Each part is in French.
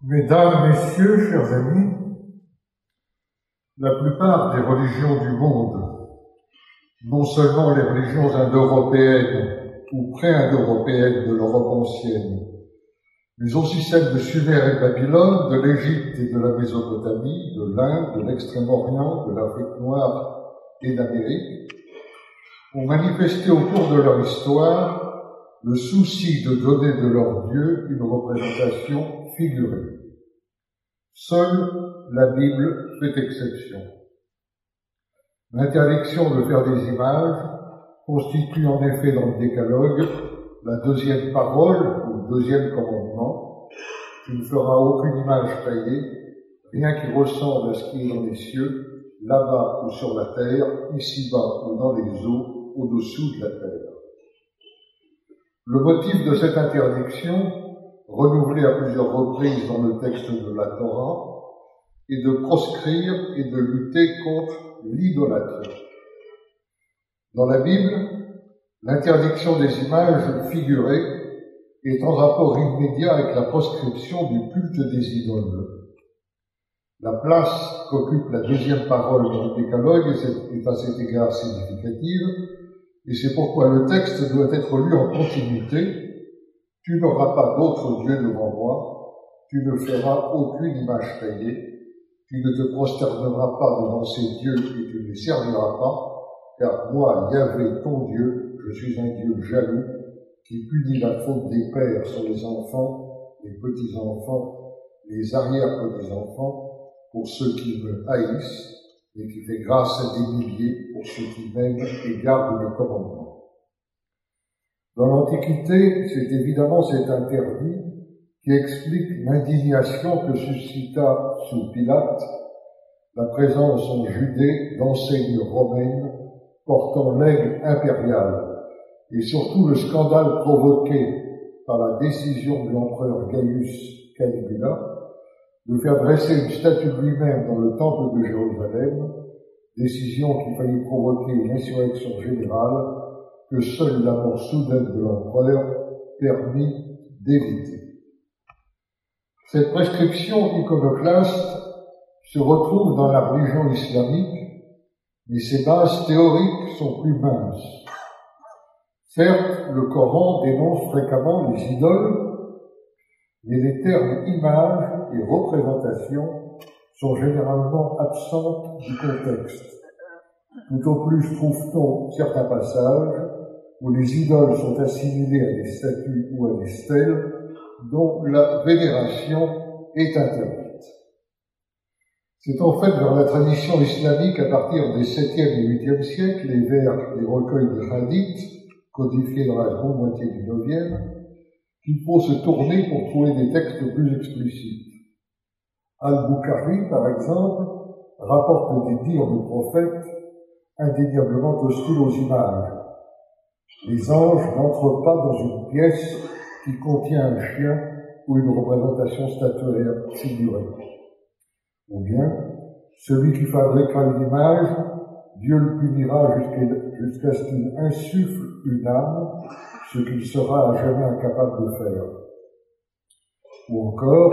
Mesdames, Messieurs, chers amis, la plupart des religions du monde, non seulement les religions indo-européennes ou pré-indo-européennes de l'Europe ancienne, mais aussi celles de Sumer et de Babylone, de l'Égypte et de la Mésopotamie, de l'Inde, de l'Extrême-Orient, de l'Afrique noire et d'Amérique, ont manifesté au cours de leur histoire le souci de donner de leur Dieu une représentation Seule la Bible fait exception. L'interdiction de faire des images constitue en effet dans le décalogue la deuxième parole ou deuxième commandement. Tu ne feras aucune image taillée, rien qui ressemble à ce qui est dans les cieux, là-bas ou sur la terre, ici-bas ou dans les eaux, au-dessous de la terre. Le motif de cette interdiction, renouvelé à plusieurs reprises dans le texte de la Torah, est de proscrire et de lutter contre l'idolâtrie. Dans la Bible, l'interdiction des images figurées est en rapport immédiat avec la proscription du culte des idoles. La place qu'occupe la deuxième parole dans le décalogue est à cet égard significative, et c'est pourquoi le texte doit être lu en continuité. Tu n'auras pas d'autre Dieu devant moi, tu ne feras aucune image taillée, tu ne te prosterneras pas devant ces dieux et tu ne les serviras pas, car moi, Yahvé, ton Dieu, je suis un Dieu jaloux, qui punit la faute des pères sur les enfants, les petits-enfants, les arrière-petits-enfants, pour ceux qui me haïssent, et qui fait grâce à des milliers pour ceux qui m'aiment et gardent les commandements. Dans l'Antiquité, c'est évidemment cet interdit qui explique l'indignation que suscita sous Pilate la présence en Judée d'enseignes romaines portant l'aigle impérial et surtout le scandale provoqué par la décision de l'empereur Gaius Caligula de faire dresser une statue lui-même dans le temple de Jérusalem, décision qui faillit provoquer une insurrection générale que seule la mort soudaine de l'empereur permit d'éviter. Cette prescription iconoclaste se retrouve dans la religion islamique, mais ses bases théoriques sont plus minces. Certes, le Coran dénonce fréquemment les idoles, mais les termes image et représentation sont généralement absentes du contexte. Tout au plus trouve-t-on certains passages où les idoles sont assimilées à des statues ou à des stèles dont la vénération est interdite. C'est en fait dans la tradition islamique à partir des 7e et 8e siècles, les vers des recueils de hadiths, codifiés dans la seconde moitié du 9e, qu'il faut se tourner pour trouver des textes plus explicites. Al-Bukhari, par exemple, rapporte des dires du prophète indéniablement hostiles aux images. Les anges n'entrent pas dans une pièce qui contient un chien ou une représentation statuaire figurée. Ou bien, celui qui fabriquera une image, Dieu le punira jusqu'à ce qu'il insuffle une âme, ce qu'il sera à jamais incapable de faire. Ou encore,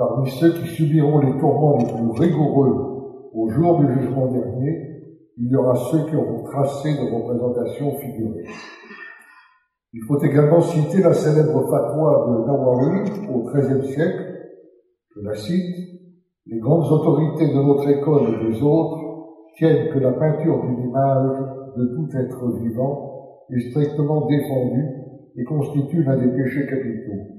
Parmi ceux qui subiront les tourments les plus rigoureux au jour du jugement dernier, il y aura ceux qui auront tracé de représentations figurées. Il faut également citer la célèbre fatwa de Nawawi au XIIIe siècle. Je la cite. Les grandes autorités de notre école et des autres tiennent que la peinture d'une image de tout être vivant est strictement défendue et constitue l'un des péchés capitaux.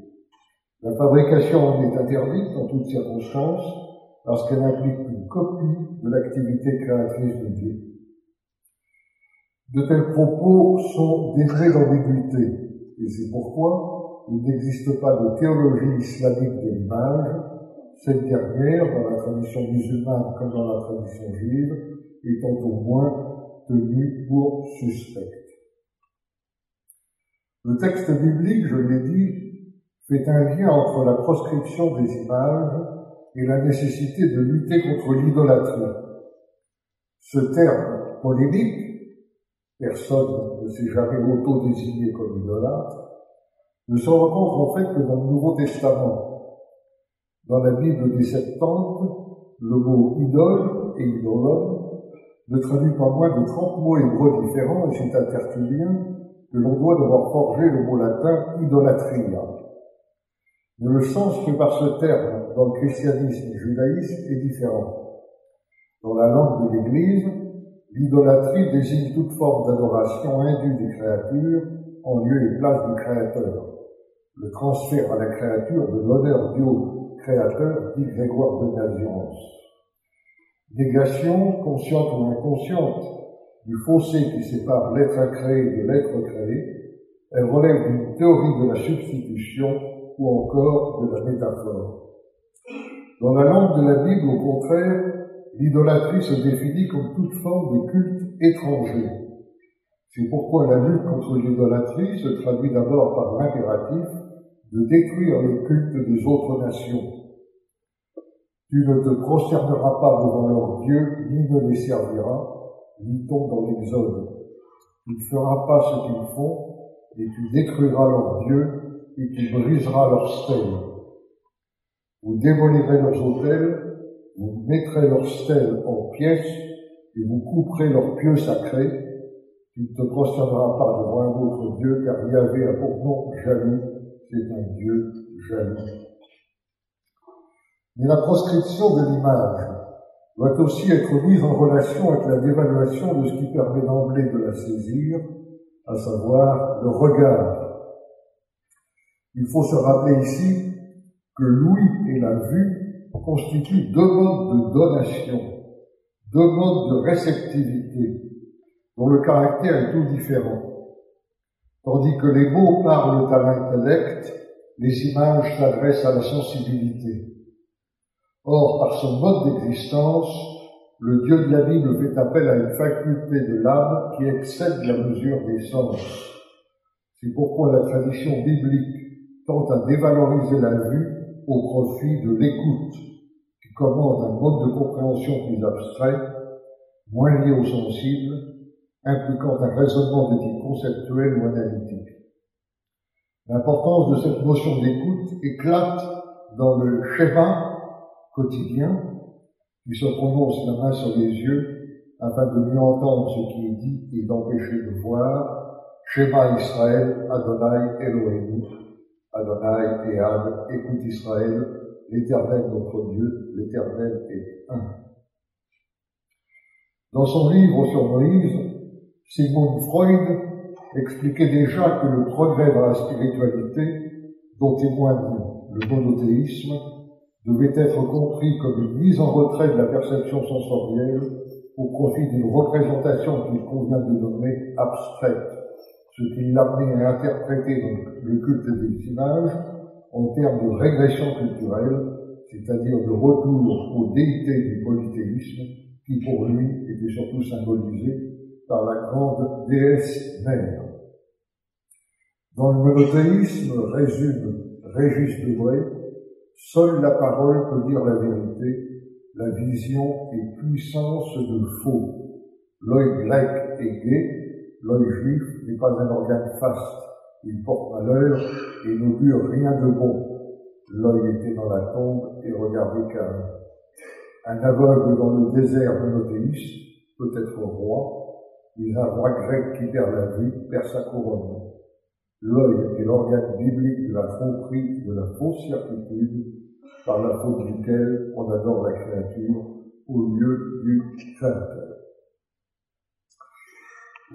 La fabrication en est interdite en toutes circonstances parce qu'elle implique une copie de l'activité créatrice de Dieu. De tels propos sont dénués d'ambiguïté et c'est pourquoi il n'existe pas de théologie islamique de l'image. Cette dernière, dans la tradition musulmane comme dans la tradition juive, étant au moins tenue pour suspecte. Le texte biblique, je l'ai dit, fait un lien entre la proscription des images et la nécessité de lutter contre l'idolâtrie. Ce terme polémique, personne ne s'est jamais auto-désigné comme idolâtre, ne se rencontre en fait que dans le Nouveau Testament. Dans la Bible des Septante, le mot idole et idolon ne traduit pas moins de 30 mots hébreux différents, et c'est à Tertullien que l'on doit devoir forger le mot latin idolatria. Mais le sens que par ce terme dans le christianisme et le judaïsme est différent. Dans la langue de l'Église, l'idolâtrie désigne toute forme d'adoration indue des créatures en lieu et place du Créateur. Le transfert à la créature de l'honneur dû au Créateur, dit Grégoire de Naziance. Négation, consciente ou inconsciente, du fossé qui sépare l'être incréé de l'être créé, elle relève d'une théorie de la substitution ou encore de la métaphore. Dans la langue de la Bible, au contraire, l'idolâtrie se définit comme toute forme de culte étranger. C'est pourquoi la lutte contre l'idolâtrie se traduit d'abord par l'impératif de détruire les cultes des autres nations. Tu ne te prosterneras pas devant leurs dieux, ni ne les serviras, lit-on dans l'Exode. Tu ne feras pas ce qu'ils font, et tu détruiras leurs dieux, et tu briseras leurs stèles. Vous démolirez leurs autels, vous mettrez leurs stèles en pièces, et vous couperez leurs pieux sacrés. Tu ne te prosterneras pas devant un autre Dieu, car Yahvé a pour nom jaloux, c'est un Dieu jaloux. Mais la proscription de l'image doit aussi être mise en relation avec la dévaluation de ce qui permet d'emblée de la saisir, à savoir le regard. Il faut se rappeler ici que l'ouïe et la vue constituent deux modes de donation, deux modes de réceptivité, dont le caractère est tout différent. Tandis que les mots parlent à l'intellect, les images s'adressent à la sensibilité. Or, par son mode d'existence, le Dieu de la Bible fait appel à une faculté de l'âme qui excède la mesure des sens. C'est pourquoi la tradition biblique tente à dévaloriser la vue au profit de l'écoute, qui commande un mode de compréhension plus abstrait, moins lié au sensible, impliquant un raisonnement de type conceptuel ou analytique. L'importance de cette notion d'écoute éclate dans le schéma quotidien qui se prononce la main sur les yeux afin de mieux entendre ce qui est dit et d'empêcher de voir. Shema Israël, Adonai Elohim, Adonai et Ad, écoute Israël, l'éternel notre Dieu, l'éternel est un. Dans son livre sur Moïse, Sigmund Freud expliquait déjà que le progrès dans la spiritualité, dont témoigne le monothéisme, devait être compris comme une mise en retrait de la perception sensorielle au profit d'une représentation qu'il convient de nommer abstraite, ce qui l'amenait à interpréter donc le culte des images en termes de régression culturelle, c'est-à-dire de retour aux déités du polythéisme, qui pour lui était surtout symbolisé par la grande déesse mère. Dans le monothéisme, résume Régis Debray, Seule la parole peut dire la vérité, la vision est puissance de faux. L'œil grec est gai, l'œil juif n'est pas un organe faste. Il porte malheur et n'augure rien de bon. L'œil était dans la tombe et regardait calme. Un aveugle dans le désert monothéiste peut être roi, mais un roi grec qui perd la vue perd sa couronne. L'œil est l'organe biblique de la tromperie, de la fausse certitude, par la faute duquel on adore la créature au lieu du Créateur.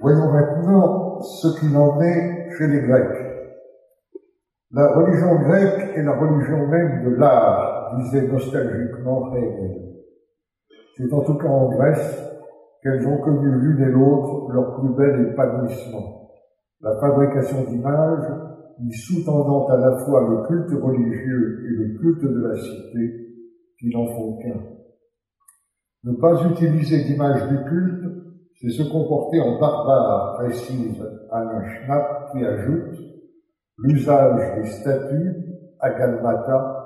Voyons maintenant ce qu'il en est chez les Grecs. La religion grecque est la religion même de l'art, disait nostalgiquement Hegel. C'est en tout cas en Grèce qu'elles ont connu l'une et l'autre leur plus bel épanouissement la fabrication d'images y sous-tendant à la fois le culte religieux et le culte de la cité, qui n'en font qu'un. Ne pas utiliser d'image du culte, c'est se comporter en barbare, précise Schnapp, qui ajoute l'usage des statues, agalmata,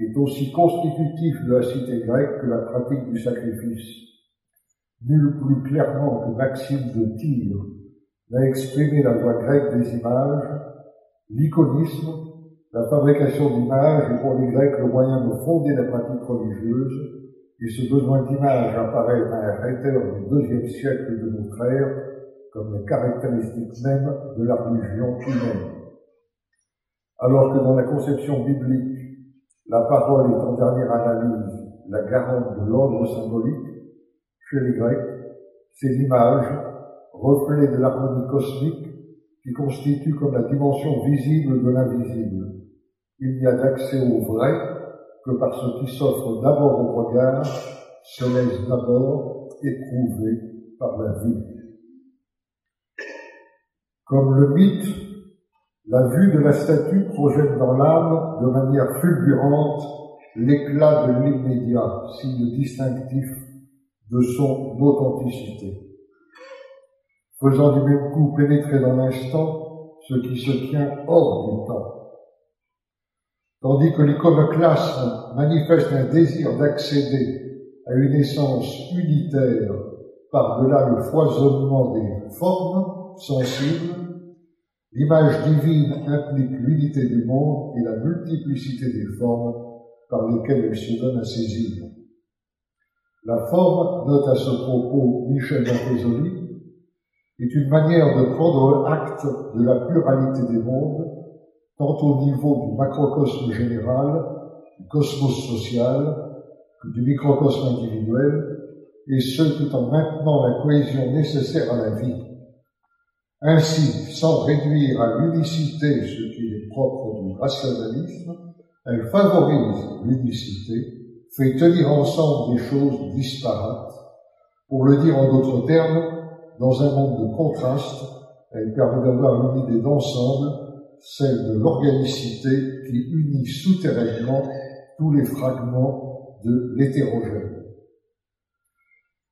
est aussi constitutif de la cité grecque que la pratique du sacrifice. Nul plus clairement que Maxime de Tyr a exprimé la voix grecque des images, l'iconisme La fabrication d'images est pour les Grecs le moyen de fonder la pratique religieuse, et ce besoin d'image apparaît à un réteur du deuxième siècle de notre ère comme les caractéristiques mêmes de la religion humaine. Alors que dans la conception biblique, la parole est en dernière analyse la garante de l'ordre symbolique, chez les Grecs, c'est l'image, reflet de l'harmonie cosmique, qui constitue comme la dimension visible de l'invisible. Il n'y a d'accès au vrai que par ce qui s'offre d'abord au regard, se laisse d'abord éprouver par la vue. Comme le mythe, la vue de la statue projette dans l'âme de manière fulgurante l'éclat de l'immédiat, signe distinctif de son authenticité. Faisant du même coup pénétrer dans l'instant ce qui se tient hors du temps tandis que l'iconoclasme manifeste un désir d'accéder à une essence unitaire par-delà le foisonnement des formes sensibles, l'image divine implique l'unité du monde et la multiplicité des formes par lesquelles elle se donne à saisir. La forme, note à ce propos Michel Barthézoli, est une manière de prendre acte de la pluralité des mondes tant au niveau du macrocosme général, du cosmos social, que du microcosme individuel, et ce tout en maintenant la cohésion nécessaire à la vie. Ainsi, sans réduire à l'unicité ce qui est propre du rationalisme, elle favorise l'unicité, fait tenir ensemble des choses disparates. Pour le dire en d'autres termes, dans un monde de contraste, elle permet d'avoir une idée d'ensemble celle de l'organicité qui unit souterrainement tous les fragments de l'hétérogène.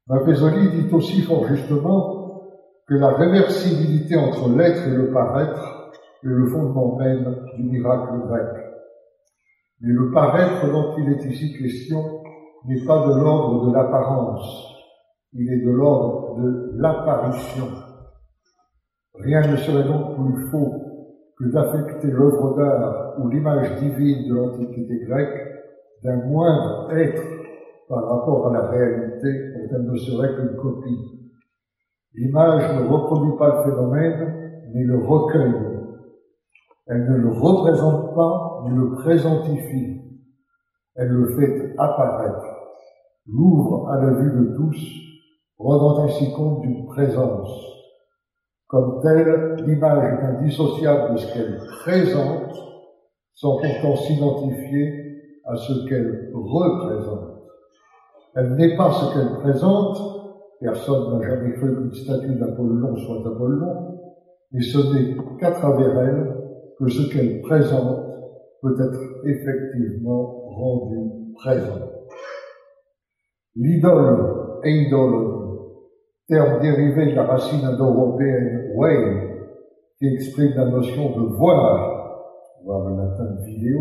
Mappesoli dit aussi fort justement que la réversibilité entre l'être et le paraître est le fondement même du miracle grec. Mais le paraître dont il est ici question n'est pas de l'ordre de l'apparence, il est de l'ordre de l'apparition. Rien ne serait donc plus faux que d'affecter l'œuvre d'art ou l'image divine de l'Antiquité grecque d'un moindre être par rapport à la réalité dont elle ne serait qu'une copie. L'image ne reproduit pas le phénomène, mais le recueille. Elle ne le représente pas, mais le présentifie. Elle le fait apparaître, l'ouvre à la vue de tous, rendant ainsi compte d'une présence. Comme telle, l'image est indissociable de ce qu'elle présente, sans pourtant s'identifier à ce qu'elle représente. Elle n'est pas ce qu'elle présente, personne n'a jamais cru qu'une statue d'Apollon soit Apollon, mais ce n'est qu'à travers elle que ce qu'elle présente peut être effectivement rendu présent. L'idole, eidolon, terme dérivé de la racine indo-européenne way, qui exprime la notion de voir, voir le latin vidéo,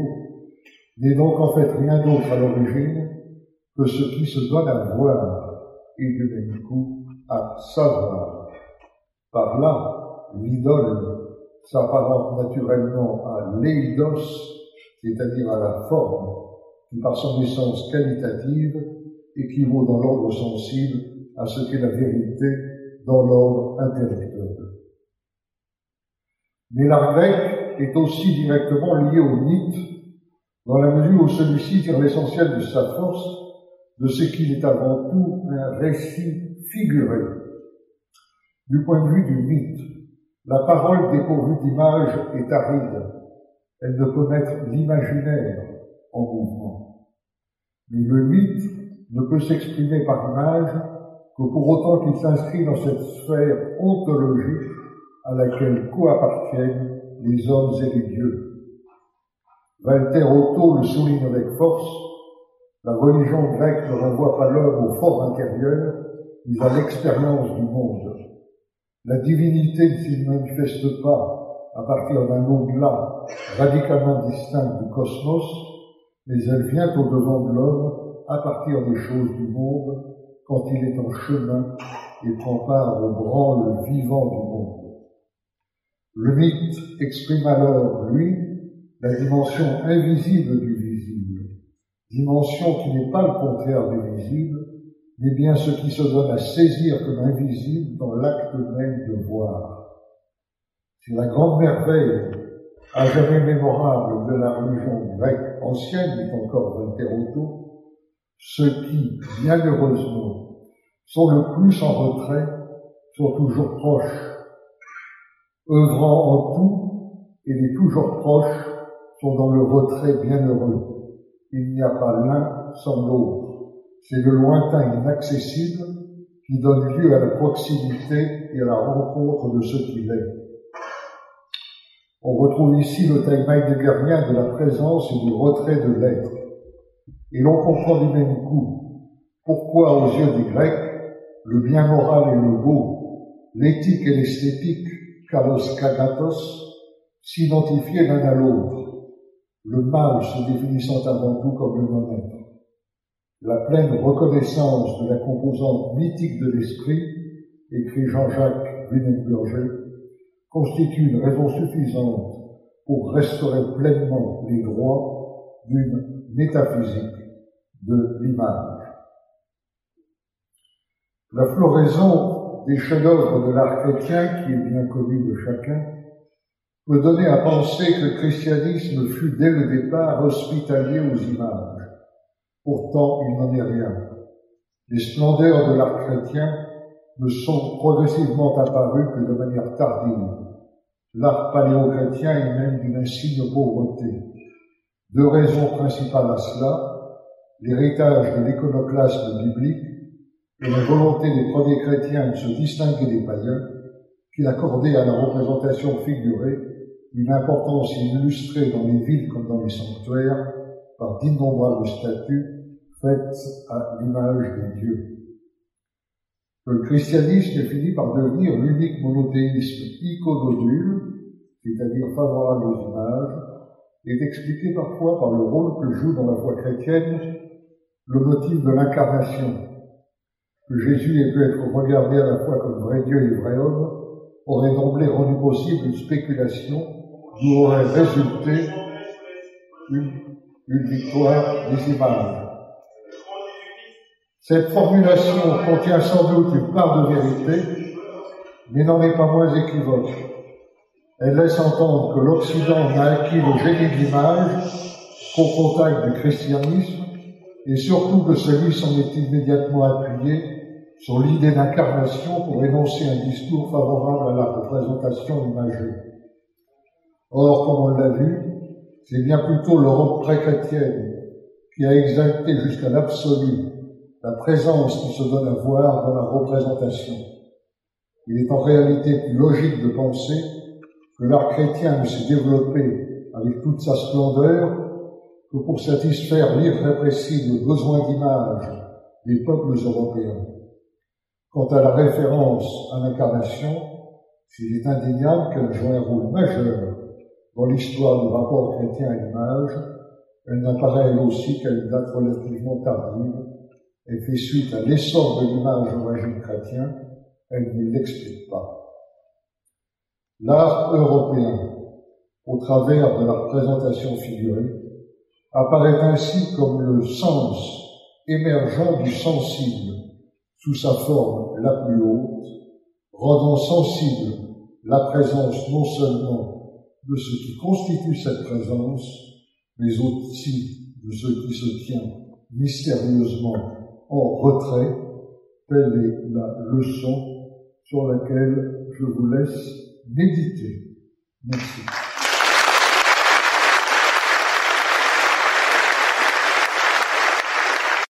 n'est donc en fait rien d'autre à l'origine que ce qui se donne à voir et du même coup à savoir. Par là, l'idole s'apparente naturellement à l'éidos, c'est-à-dire à la forme, qui par son essence qualitative équivaut dans l'ordre sensible à ce qu'est la vérité dans l'ordre intellectuel. Mais l'art grec est aussi directement lié au mythe, dans la mesure où celui-ci tire l'essentiel de sa force de ce qu'il est avant tout un récit figuré. Du point de vue du mythe, la parole dépourvue d'image est aride. Elle ne peut mettre l'imaginaire en mouvement. Mais le mythe ne peut s'exprimer par image que pour autant qu'il s'inscrit dans cette sphère ontologique à laquelle coappartiennent les hommes et les dieux. Walter Otto le souligne avec force, la religion grecque ne renvoie pas l'homme au fort intérieur, mais à l'expérience du monde. La divinité ne s'y manifeste pas à partir d'un au-delà radicalement distinct du cosmos, mais elle vient au devant de l'homme à partir des choses du monde quand il est en chemin et prend part au branle vivant du monde. Le mythe exprime alors, lui, la dimension invisible du visible, dimension qui n'est pas le contraire du visible, mais bien ce qui se donne à saisir comme invisible dans l'acte même de voir. C'est la grande merveille, à jamais mémorable de la religion grecque ancienne, dit encore Voltaire ceux qui, bien heureusement, sont le plus en retrait, sont toujours proches, œuvrant en tout, et les toujours proches sont dans le retrait bienheureux. Il n'y a pas l'un sans l'autre. C'est le lointain inaccessible qui donne lieu à la proximité et à la rencontre de ce qu'il est. On retrouve ici le thème heideggerien de la présence et du retrait de l'être. Et l'on comprend du même coup pourquoi, aux yeux des Grecs, le bien moral et le beau, l'éthique et l'esthétique, kalos kagatos, s'identifiaient l'un à l'autre, le mal se définissant avant tout comme le non-être. La pleine reconnaissance de la composante mythique de l'esprit, écrit Jean-Jacques Lunenburger, constitue une raison suffisante pour restaurer pleinement les droits d'une métaphysique de l'image. La floraison des chefs-d'œuvre de l'art chrétien, qui est bien connu de chacun, peut donner à penser que le christianisme fut dès le départ hospitalier aux images. Pourtant, il n'en est rien. Les splendeurs de l'art chrétien ne sont progressivement apparues que de manière tardive. L'art paléo-chrétien est même d'une insigne pauvreté. Deux raisons principales à cela, l'héritage de l'iconoclasme biblique et la volonté des premiers chrétiens de se distinguer des païens, qui accordaient à la représentation figurée une importance illustrée dans les villes comme dans les sanctuaires par d'innombrables statues faites à l'image des dieux. Le christianisme finit par devenir l'unique monothéisme iconodule, c'est-à-dire favorable aux images, est expliqué parfois par le rôle que joue dans la foi chrétienne le motif de l'incarnation. Que Jésus ait pu être regardé à la fois comme vrai Dieu et vrai homme aurait d'emblée rendu possible une spéculation d'où aurait résulté une, une victoire des images. Cette formulation contient sans doute une part de vérité, mais n'en est pas moins équivoque. Elle laisse entendre que l'Occident n'a acquis le génie de l'image qu'au contact du christianisme, et surtout que celui s'en est immédiatement appuyé sur l'idée d'incarnation pour énoncer un discours favorable à la représentation imagée. Or, comme on l'a vu, c'est bien plutôt l'Europe pré-chrétienne qui a exalté jusqu'à l'absolu la présence qui se donne à voir dans la représentation. Il est en réalité plus logique de penser que l'art chrétien ne s'est développé avec toute sa splendeur que pour satisfaire l'irrépressible besoin d'image des peuples européens. Quant à la référence à l'incarnation, s'il est indéniable qu'elle joue un rôle majeur dans l'histoire du rapport chrétien à l'image, elle n'apparaît elle aussi qu'à une date relativement tardive elle fait suite à l'essor de l'image au régime chrétien, elle ne l'explique pas. L'art européen, au travers de la représentation figurée, apparaît ainsi comme le sens émergent du sensible sous sa forme la plus haute, rendant sensible la présence non seulement de ce qui constitue cette présence, mais aussi de ce qui se tient mystérieusement en retrait. Telle est la leçon sur laquelle je vous laisse méditer. Merci.